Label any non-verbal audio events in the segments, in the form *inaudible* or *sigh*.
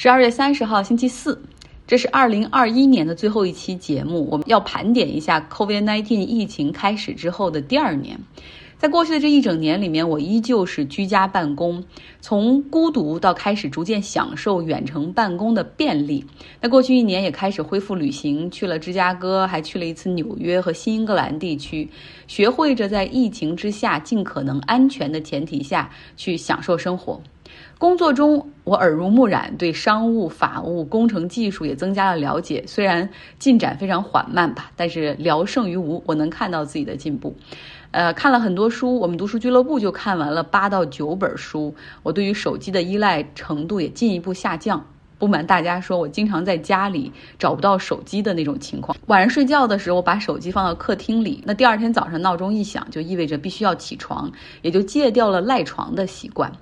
十二月三十号，星期四，这是二零二一年的最后一期节目。我们要盘点一下 COVID-19 疫情开始之后的第二年。在过去的这一整年里面，我依旧是居家办公，从孤独到开始逐渐享受远程办公的便利。那过去一年也开始恢复旅行，去了芝加哥，还去了一次纽约和新英格兰地区，学会着在疫情之下尽可能安全的前提下去享受生活。工作中，我耳濡目染，对商务、法务、工程技术也增加了了解。虽然进展非常缓慢吧，但是聊胜于无，我能看到自己的进步。呃，看了很多书，我们读书俱乐部就看完了八到九本书。我对于手机的依赖程度也进一步下降。不瞒大家说，我经常在家里找不到手机的那种情况。晚上睡觉的时候，我把手机放到客厅里，那第二天早上闹钟一响，就意味着必须要起床，也就戒掉了赖床的习惯。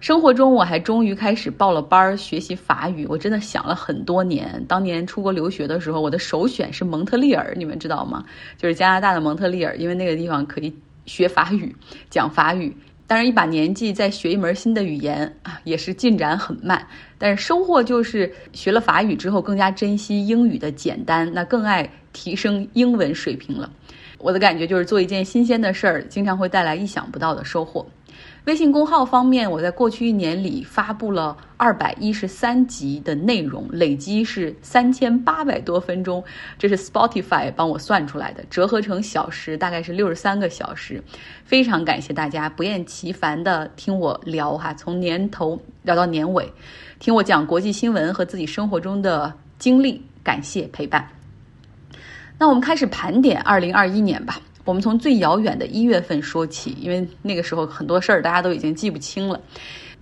生活中，我还终于开始报了班儿学习法语。我真的想了很多年。当年出国留学的时候，我的首选是蒙特利尔，你们知道吗？就是加拿大的蒙特利尔，因为那个地方可以学法语、讲法语。当然，一把年纪再学一门新的语言啊，也是进展很慢。但是收获就是学了法语之后，更加珍惜英语的简单，那更爱提升英文水平了。我的感觉就是做一件新鲜的事儿，经常会带来意想不到的收获。微信公号方面，我在过去一年里发布了二百一十三集的内容，累积是三千八百多分钟，这是 Spotify 帮我算出来的，折合成小时大概是六十三个小时。非常感谢大家不厌其烦的听我聊哈，从年头聊到年尾，听我讲国际新闻和自己生活中的经历，感谢陪伴。那我们开始盘点二零二一年吧。我们从最遥远的一月份说起，因为那个时候很多事儿大家都已经记不清了。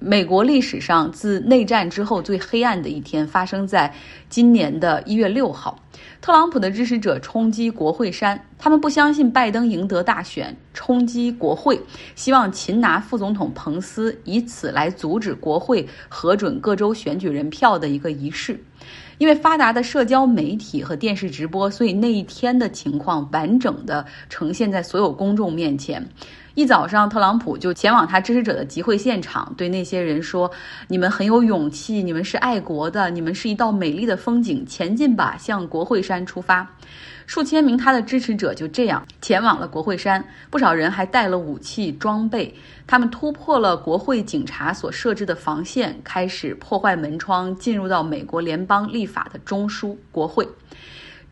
美国历史上自内战之后最黑暗的一天发生在今年的一月六号，特朗普的支持者冲击国会山，他们不相信拜登赢得大选，冲击国会，希望擒拿副总统彭斯，以此来阻止国会核准各州选举人票的一个仪式。因为发达的社交媒体和电视直播，所以那一天的情况完整的呈现在所有公众面前。一早上，特朗普就前往他支持者的集会现场，对那些人说：“你们很有勇气，你们是爱国的，你们是一道美丽的风景，前进吧，向国会山出发。”数千名他的支持者就这样前往了国会山，不少人还带了武器装备。他们突破了国会警察所设置的防线，开始破坏门窗，进入到美国联邦立法的中枢——国会。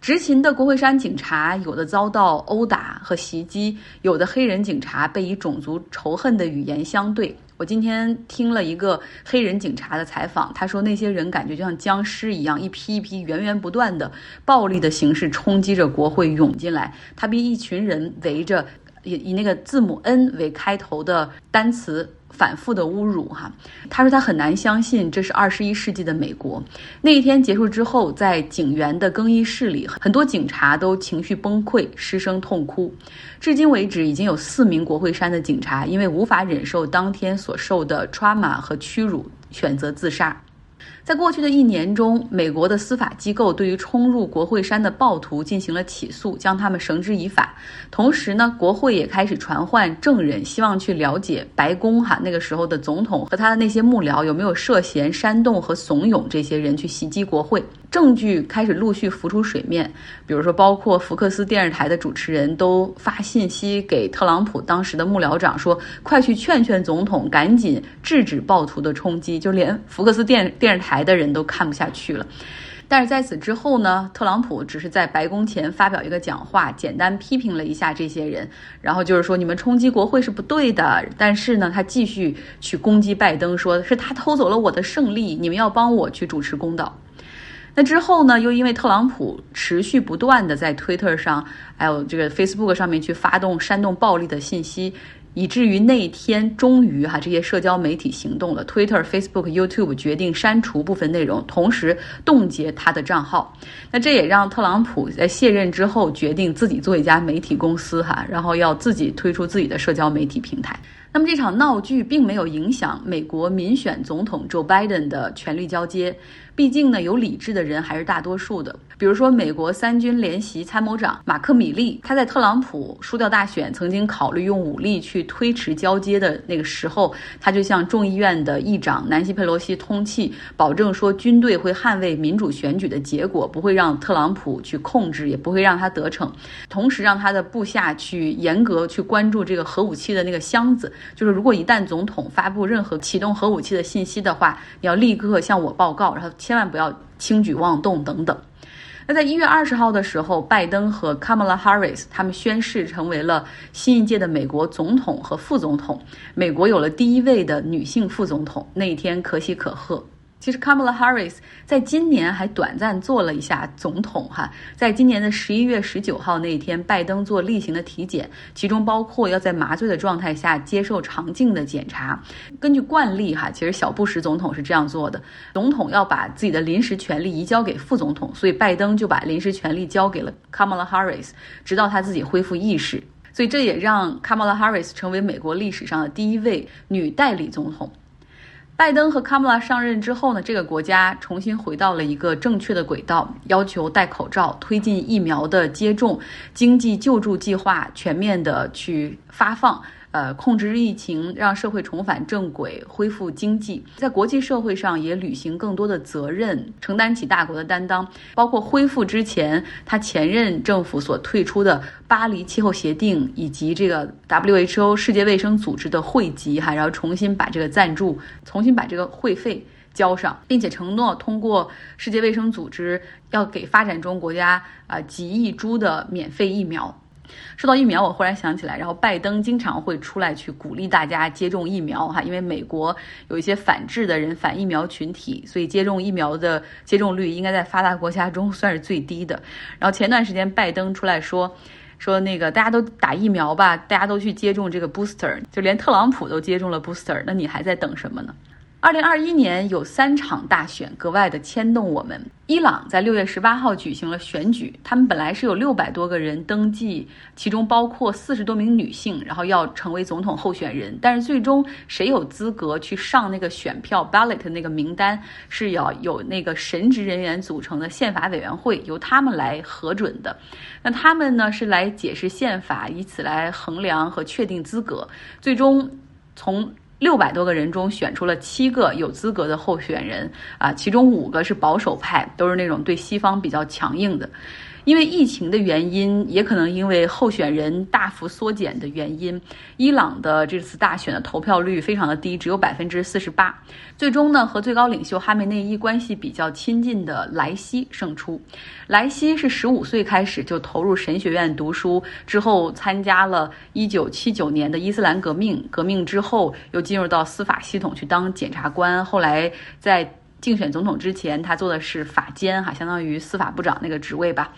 执勤的国会山警察有的遭到殴打和袭击，有的黑人警察被以种族仇恨的语言相对。我今天听了一个黑人警察的采访，他说那些人感觉就像僵尸一样，一批一批源源不断的暴力的形式冲击着国会涌进来，他被一群人围着，以以那个字母 N 为开头的单词。反复的侮辱哈，他说他很难相信这是二十一世纪的美国。那一天结束之后，在警员的更衣室里，很多警察都情绪崩溃，失声痛哭。至今为止，已经有四名国会山的警察因为无法忍受当天所受的 trauma 和屈辱，选择自杀。在过去的一年中，美国的司法机构对于冲入国会山的暴徒进行了起诉，将他们绳之以法。同时呢，国会也开始传唤证人，希望去了解白宫哈那个时候的总统和他的那些幕僚有没有涉嫌煽动和怂恿这些人去袭击国会。证据开始陆续浮出水面，比如说，包括福克斯电视台的主持人都发信息给特朗普当时的幕僚长说：“快去劝劝总统，赶紧制止暴徒的冲击。”就连福克斯电电视台的人都看不下去了。但是在此之后呢，特朗普只是在白宫前发表一个讲话，简单批评了一下这些人，然后就是说你们冲击国会是不对的。但是呢，他继续去攻击拜登，说是他偷走了我的胜利，你们要帮我去主持公道。那之后呢？又因为特朗普持续不断的在 Twitter 上，还有这个 Facebook 上面去发动煽动暴力的信息，以至于那天终于哈这些社交媒体行动了，Twitter、Facebook、YouTube 决定删除部分内容，同时冻结他的账号。那这也让特朗普在卸任之后决定自己做一家媒体公司哈，然后要自己推出自己的社交媒体平台。那么这场闹剧并没有影响美国民选总统 Joe Biden 的权力交接。毕竟呢，有理智的人还是大多数的。比如说，美国三军联席参谋长马克·米利，他在特朗普输掉大选，曾经考虑用武力去推迟交接的那个时候，他就向众议院的议长南希·佩洛西通气，保证说军队会捍卫民主选举的结果，不会让特朗普去控制，也不会让他得逞。同时，让他的部下去严格去关注这个核武器的那个箱子，就是如果一旦总统发布任何启动核武器的信息的话，你要立刻向我报告，然后。千万不要轻举妄动等等。那在一月二十号的时候，拜登和 Kamala Harris 他们宣誓成为了新一届的美国总统和副总统，美国有了第一位的女性副总统，那一天可喜可贺。其实，Kamala Harris 在今年还短暂做了一下总统哈，在今年的十一月十九号那一天，拜登做例行的体检，其中包括要在麻醉的状态下接受肠镜的检查。根据惯例哈，其实小布什总统是这样做的，总统要把自己的临时权力移交给副总统，所以拜登就把临时权力交给了 Kamala Harris，直到他自己恢复意识。所以这也让 Kamala Harris 成为美国历史上的第一位女代理总统。拜登和卡穆拉上任之后呢，这个国家重新回到了一个正确的轨道，要求戴口罩，推进疫苗的接种，经济救助计划全面的去发放。呃，控制疫情，让社会重返正轨，恢复经济，在国际社会上也履行更多的责任，承担起大国的担当，包括恢复之前他前任政府所退出的巴黎气候协定，以及这个 WHO 世界卫生组织的会籍，哈，然后重新把这个赞助，重新把这个会费交上，并且承诺通过世界卫生组织要给发展中国家啊几亿株的免费疫苗。说到疫苗，我忽然想起来，然后拜登经常会出来去鼓励大家接种疫苗哈，因为美国有一些反制的人、反疫苗群体，所以接种疫苗的接种率应该在发达国家中 *laughs* 算是最低的。然后前段时间拜登出来说，说那个大家都打疫苗吧，大家都去接种这个 booster，就连特朗普都接种了 booster，那你还在等什么呢？二零二一年有三场大选格外的牵动我们。伊朗在六月十八号举行了选举，他们本来是有六百多个人登记，其中包括四十多名女性，然后要成为总统候选人。但是最终谁有资格去上那个选票 ballot 那个名单，是要有那个神职人员组成的宪法委员会由他们来核准的。那他们呢是来解释宪法，以此来衡量和确定资格。最终从六百多个人中选出了七个有资格的候选人啊，其中五个是保守派，都是那种对西方比较强硬的。因为疫情的原因，也可能因为候选人大幅缩减的原因，伊朗的这次大选的投票率非常的低，只有百分之四十八。最终呢，和最高领袖哈梅内伊关系比较亲近的莱西胜出。莱西是十五岁开始就投入神学院读书，之后参加了一九七九年的伊斯兰革命，革命之后又进入到司法系统去当检察官，后来在。竞选总统之前，他做的是法监，哈，相当于司法部长那个职位吧。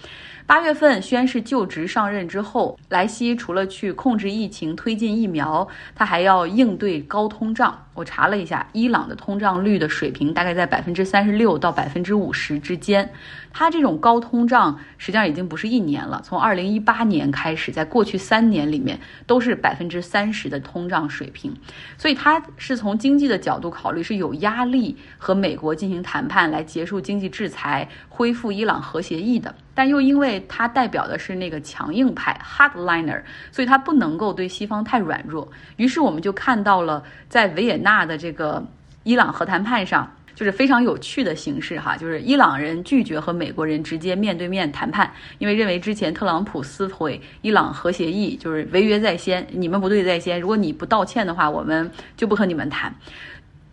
八月份宣誓就职上任之后，莱西除了去控制疫情、推进疫苗，他还要应对高通胀。我查了一下，伊朗的通胀率的水平大概在百分之三十六到百分之五十之间。它这种高通胀实际上已经不是一年了，从二零一八年开始，在过去三年里面都是百分之三十的通胀水平。所以它是从经济的角度考虑是有压力和美国进行谈判来结束经济制裁、恢复伊朗核协议的。但又因为它代表的是那个强硬派 hardliner，所以它不能够对西方太软弱。于是我们就看到了在维也纳的这个伊朗核谈判上，就是非常有趣的形式哈，就是伊朗人拒绝和美国人直接面对面谈判，因为认为之前特朗普撕毁伊朗核协议就是违约在先，你们不对在先，如果你不道歉的话，我们就不和你们谈。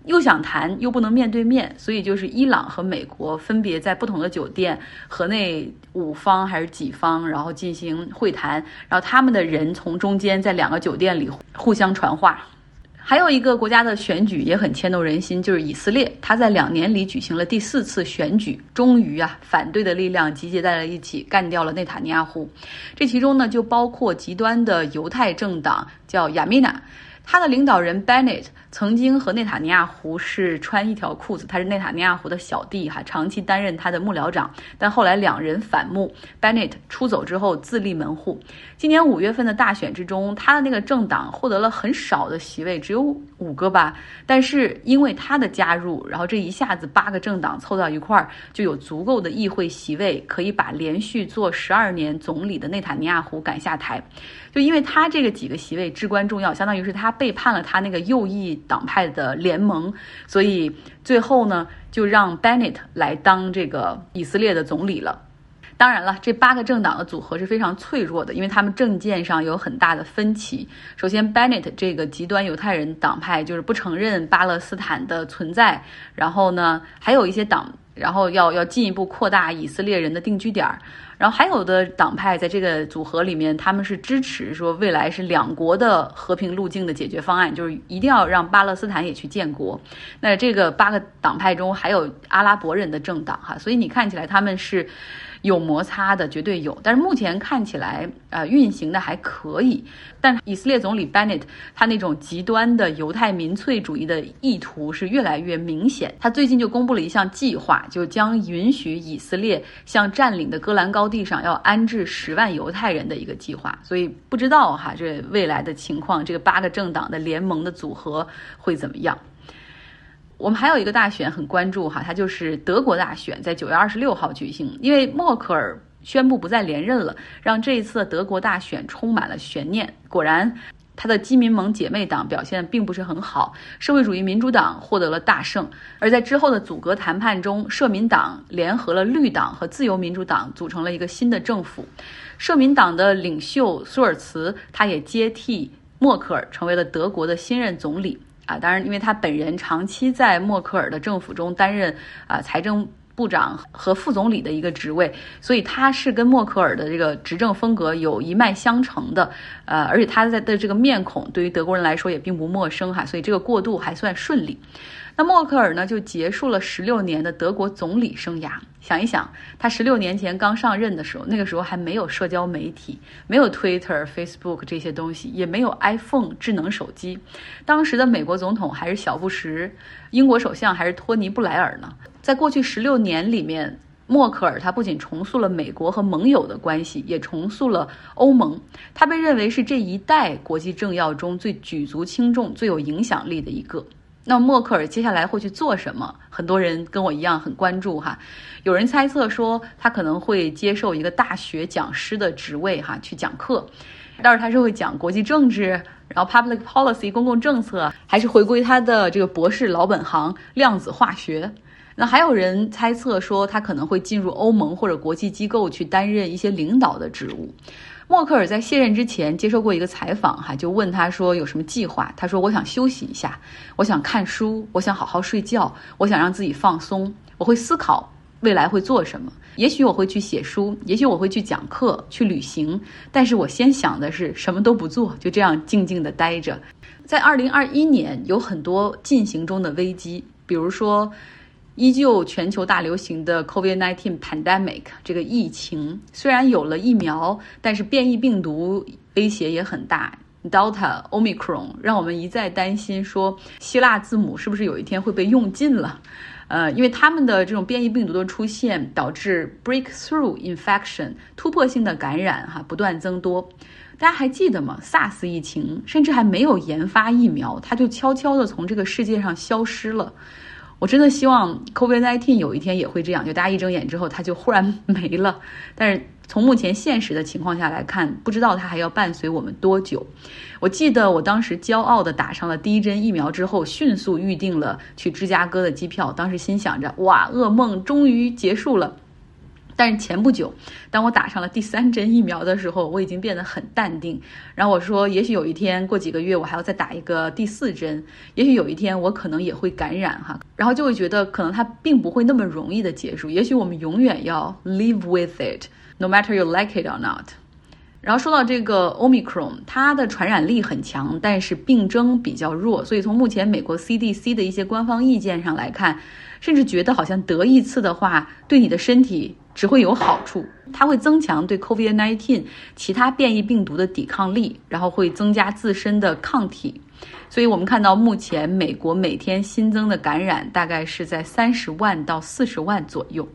又想谈又不能面对面，所以就是伊朗和美国分别在不同的酒店，和那五方还是几方，然后进行会谈，然后他们的人从中间在两个酒店里互相传话。还有一个国家的选举也很牵动人心，就是以色列，他在两年里举行了第四次选举，终于啊，反对的力量集结在了一起，干掉了内塔尼亚胡。这其中呢，就包括极端的犹太政党叫亚米娜。他的领导人 Bennett 曾经和内塔尼亚胡是穿一条裤子，他是内塔尼亚胡的小弟哈，长期担任他的幕僚长。但后来两人反目，Bennett 出走之后自立门户。今年五月份的大选之中，他的那个政党获得了很少的席位，只有五个吧。但是因为他的加入，然后这一下子八个政党凑到一块儿，就有足够的议会席位，可以把连续做十二年总理的内塔尼亚胡赶下台。就因为他这个几个席位至关重要，相当于是他背叛了他那个右翼党派的联盟，所以最后呢，就让 Bennett 来当这个以色列的总理了。当然了，这八个政党的组合是非常脆弱的，因为他们政见上有很大的分歧。首先，Bennett 这个极端犹太人党派就是不承认巴勒斯坦的存在，然后呢，还有一些党，然后要要进一步扩大以色列人的定居点儿。然后还有的党派在这个组合里面，他们是支持说未来是两国的和平路径的解决方案，就是一定要让巴勒斯坦也去建国。那这个八个党派中还有阿拉伯人的政党哈，所以你看起来他们是。有摩擦的绝对有，但是目前看起来，呃，运行的还可以。但以色列总理 Bennett 他那种极端的犹太民粹主义的意图是越来越明显。他最近就公布了一项计划，就将允许以色列向占领的戈兰高地上要安置十万犹太人的一个计划。所以不知道哈，这未来的情况，这个八个政党的联盟的组合会怎么样？我们还有一个大选很关注哈，它就是德国大选，在九月二十六号举行。因为默克尔宣布不再连任了，让这一次的德国大选充满了悬念。果然，他的基民盟姐妹党表现并不是很好，社会主义民主党获得了大胜。而在之后的组阁谈判中，社民党联合了绿党和自由民主党，组成了一个新的政府。社民党的领袖舒尔茨，他也接替默克尔，成为了德国的新任总理。啊，当然，因为他本人长期在默克尔的政府中担任啊财政部长和副总理的一个职位，所以他是跟默克尔的这个执政风格有一脉相承的。呃，而且他在的这个面孔对于德国人来说也并不陌生哈，所以这个过渡还算顺利。那默克尔呢，就结束了十六年的德国总理生涯。想一想，他十六年前刚上任的时候，那个时候还没有社交媒体，没有 Twitter、Facebook 这些东西，也没有 iPhone 智能手机。当时的美国总统还是小布什，英国首相还是托尼布莱尔呢。在过去十六年里面，默克尔他不仅重塑了美国和盟友的关系，也重塑了欧盟。他被认为是这一代国际政要中最举足轻重、最有影响力的一个。那默克尔接下来会去做什么？很多人跟我一样很关注哈。有人猜测说他可能会接受一个大学讲师的职位哈，去讲课。但是他是会讲国际政治，然后 public policy 公共政策，还是回归他的这个博士老本行量子化学？那还有人猜测说他可能会进入欧盟或者国际机构去担任一些领导的职务。默克尔在卸任之前接受过一个采访，哈，就问他说有什么计划？他说：“我想休息一下，我想看书，我想好好睡觉，我想让自己放松。我会思考未来会做什么。也许我会去写书，也许我会去讲课、去旅行。但是我先想的是什么都不做，就这样静静的待着。在二零二一年，有很多进行中的危机，比如说。”依旧全球大流行的 COVID-19 pandemic 这个疫情，虽然有了疫苗，但是变异病毒威胁也很大。Delta、Omicron 让我们一再担心，说希腊字母是不是有一天会被用尽了？呃，因为他们的这种变异病毒的出现，导致 breakthrough infection 突破性的感染哈不断增多。大家还记得吗？SARS 疫情甚至还没有研发疫苗，它就悄悄的从这个世界上消失了。我真的希望 COVID-19 有一天也会这样，就大家一睁眼之后，它就忽然没了。*laughs* 但是从目前现实的情况下来看，不知道它还要伴随我们多久。我记得我当时骄傲地打上了第一针疫苗之后，迅速预定了去芝加哥的机票。当时心想着，哇，噩梦终于结束了。但是前不久，当我打上了第三针疫苗的时候，我已经变得很淡定。然后我说，也许有一天，过几个月，我还要再打一个第四针。也许有一天，我可能也会感染哈。然后就会觉得，可能它并不会那么容易的结束。也许我们永远要 live with it，no matter you like it or not。然后说到这个 Omicron，它的传染力很强，但是病征比较弱。所以从目前美国 CDC 的一些官方意见上来看，甚至觉得好像得一次的话，对你的身体。只会有好处，它会增强对 COVID-19 其他变异病毒的抵抗力，然后会增加自身的抗体。所以我们看到目前美国每天新增的感染大概是在三十万到四十万左右。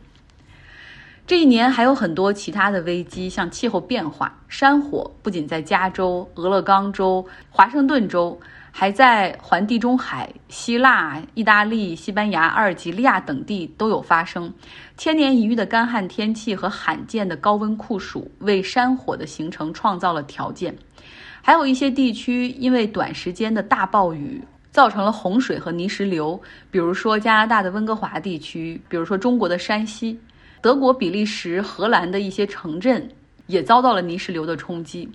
这一年还有很多其他的危机，像气候变化、山火，不仅在加州、俄勒冈州、华盛顿州，还在环地中海、希腊、意大利、西班牙、阿尔及利亚等地都有发生。千年一遇的干旱天气和罕见的高温酷暑，为山火的形成创造了条件。还有一些地区因为短时间的大暴雨，造成了洪水和泥石流，比如说加拿大的温哥华地区，比如说中国的山西。德国、比利时、荷兰的一些城镇也遭到了泥石流的冲击。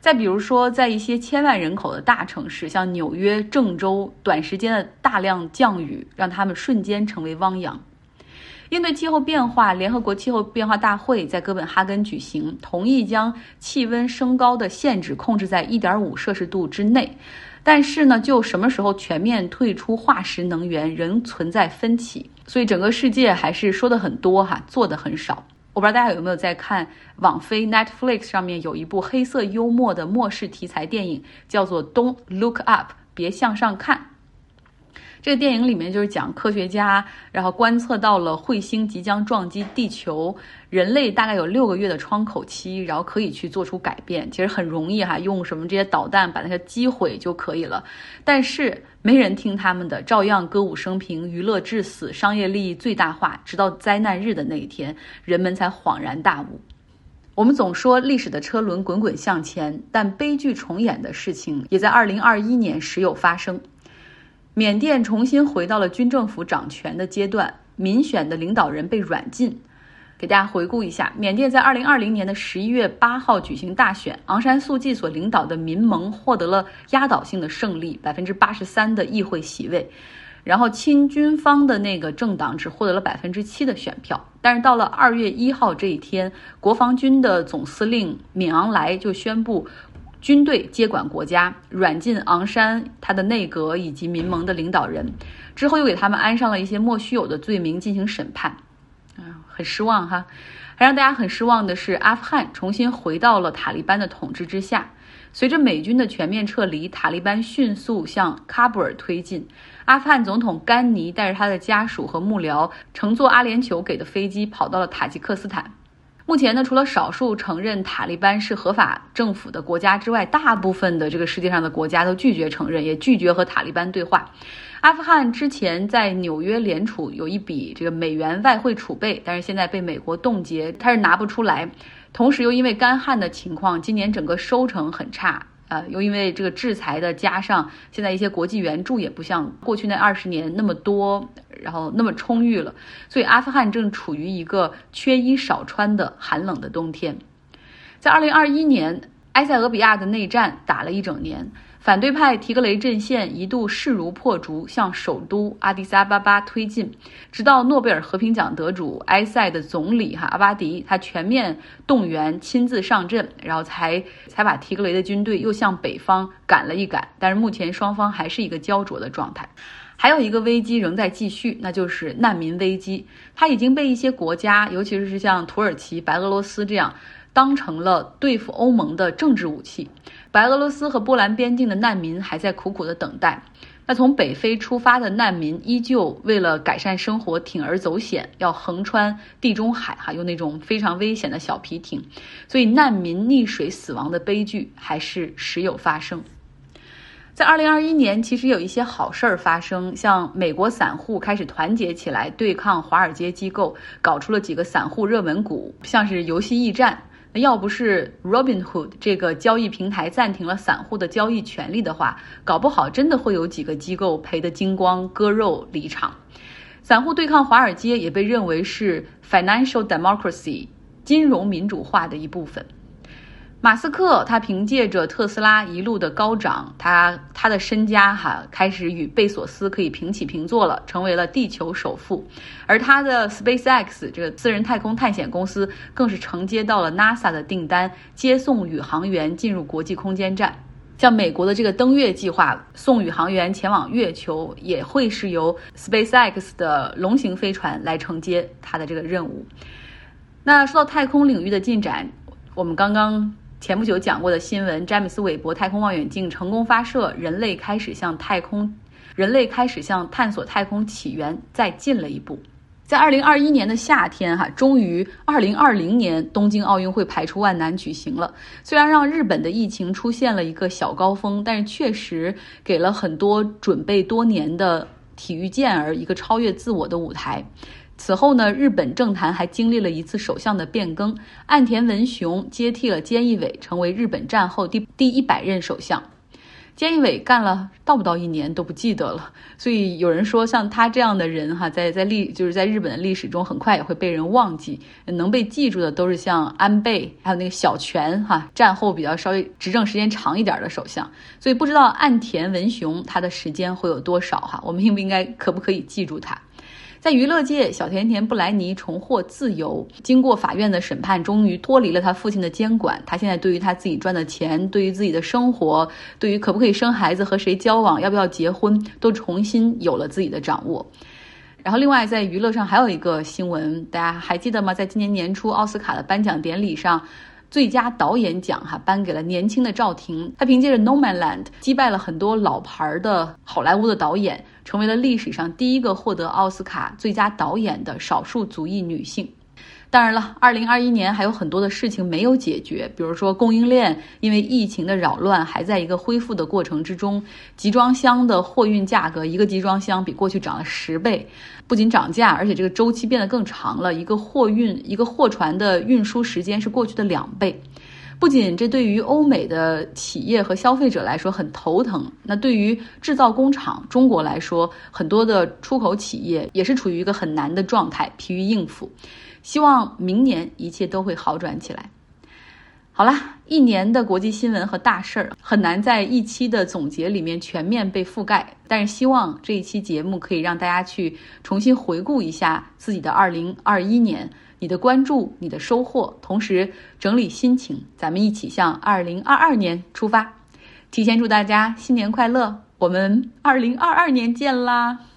再比如说，在一些千万人口的大城市，像纽约、郑州，短时间的大量降雨让他们瞬间成为汪洋。应对气候变化，联合国气候变化大会在哥本哈根举行，同意将气温升高的限制控制在1.5摄氏度之内。但是呢，就什么时候全面退出化石能源仍存在分歧，所以整个世界还是说的很多哈，做的很少。我不知道大家有没有在看网飞 Netflix 上面有一部黑色幽默的末世题材电影，叫做《Don't Look Up》，别向上看。这个电影里面就是讲科学家，然后观测到了彗星即将撞击地球，人类大概有六个月的窗口期，然后可以去做出改变。其实很容易哈，用什么这些导弹把那些击毁就可以了。但是没人听他们的，照样歌舞升平，娱乐至死，商业利益最大化，直到灾难日的那一天，人们才恍然大悟。我们总说历史的车轮滚滚向前，但悲剧重演的事情也在二零二一年时有发生。缅甸重新回到了军政府掌权的阶段，民选的领导人被软禁。给大家回顾一下，缅甸在二零二零年的十一月八号举行大选，昂山素季所领导的民盟获得了压倒性的胜利，百分之八十三的议会席位。然后亲军方的那个政党只获得了百分之七的选票。但是到了二月一号这一天，国防军的总司令敏昂莱就宣布。军队接管国家，软禁昂山他的内阁以及民盟的领导人，之后又给他们安上了一些莫须有的罪名进行审判，啊，很失望哈。还让大家很失望的是，阿富汗重新回到了塔利班的统治之下。随着美军的全面撤离，塔利班迅速向喀布尔推进。阿富汗总统甘尼带着他的家属和幕僚，乘坐阿联酋给的飞机跑到了塔吉克斯坦。目前呢，除了少数承认塔利班是合法政府的国家之外，大部分的这个世界上的国家都拒绝承认，也拒绝和塔利班对话。阿富汗之前在纽约联储有一笔这个美元外汇储备，但是现在被美国冻结，它是拿不出来。同时又因为干旱的情况，今年整个收成很差。呃，又因为这个制裁的加上，现在一些国际援助也不像过去那二十年那么多，然后那么充裕了，所以阿富汗正处于一个缺衣少穿的寒冷的冬天。在二零二一年，埃塞俄比亚的内战打了一整年。反对派提格雷阵线一度势如破竹，向首都阿迪萨巴巴推进，直到诺贝尔和平奖得主埃塞的总理哈阿巴迪他全面动员亲自上阵，然后才才把提格雷的军队又向北方赶了一赶。但是目前双方还是一个焦灼的状态。还有一个危机仍在继续，那就是难民危机，它已经被一些国家，尤其是像土耳其、白俄罗斯这样。当成了对付欧盟的政治武器，白俄罗斯和波兰边境的难民还在苦苦的等待。那从北非出发的难民依旧为了改善生活铤而走险，要横穿地中海，哈，用那种非常危险的小皮艇。所以难民溺水死亡的悲剧还是时有发生。在二零二一年，其实有一些好事儿发生，像美国散户开始团结起来对抗华尔街机构，搞出了几个散户热门股，像是游戏驿站。要不是 Robinhood 这个交易平台暂停了散户的交易权利的话，搞不好真的会有几个机构赔得精光，割肉离场。散户对抗华尔街也被认为是 financial democracy 金融民主化的一部分。马斯克他凭借着特斯拉一路的高涨，他他的身家哈开始与贝索斯可以平起平坐了，成为了地球首富。而他的 SpaceX 这个私人太空探险公司更是承接到了 NASA 的订单，接送宇航员进入国际空间站。像美国的这个登月计划，送宇航员前往月球，也会是由 SpaceX 的龙型飞船来承接它的这个任务。那说到太空领域的进展，我们刚刚。前不久讲过的新闻，詹姆斯韦伯太空望远镜成功发射，人类开始向太空，人类开始向探索太空起源再进了一步。在二零二一年的夏天，哈，终于二零二零年东京奥运会排除万难举行了。虽然让日本的疫情出现了一个小高峰，但是确实给了很多准备多年的体育健儿一个超越自我的舞台。此后呢，日本政坛还经历了一次首相的变更，岸田文雄接替了菅义伟，成为日本战后第第一百任首相。菅义伟干了到不到一年都不记得了，所以有人说像他这样的人哈，在在历就是在日本的历史中很快也会被人忘记，能被记住的都是像安倍还有那个小泉哈，战后比较稍微执政时间长一点的首相。所以不知道岸田文雄他的时间会有多少哈，我们应不应该可不可以记住他？在娱乐界，小甜甜布莱尼重获自由。经过法院的审判，终于脱离了他父亲的监管。他现在对于他自己赚的钱，对于自己的生活，对于可不可以生孩子、和谁交往、要不要结婚，都重新有了自己的掌握。然后，另外在娱乐上还有一个新闻，大家还记得吗？在今年年初奥斯卡的颁奖典礼上。最佳导演奖哈颁给了年轻的赵婷，她凭借着《Nomadland》击败了很多老牌的好莱坞的导演，成为了历史上第一个获得奥斯卡最佳导演的少数族裔女性。当然了，二零二一年还有很多的事情没有解决，比如说供应链因为疫情的扰乱还在一个恢复的过程之中，集装箱的货运价格一个集装箱比过去涨了十倍，不仅涨价，而且这个周期变得更长了，一个货运一个货船的运输时间是过去的两倍。不仅这对于欧美的企业和消费者来说很头疼，那对于制造工厂中国来说，很多的出口企业也是处于一个很难的状态，疲于应付。希望明年一切都会好转起来。好啦，一年的国际新闻和大事儿很难在一期的总结里面全面被覆盖，但是希望这一期节目可以让大家去重新回顾一下自己的二零二一年，你的关注，你的收获，同时整理心情，咱们一起向二零二二年出发。提前祝大家新年快乐，我们二零二二年见啦！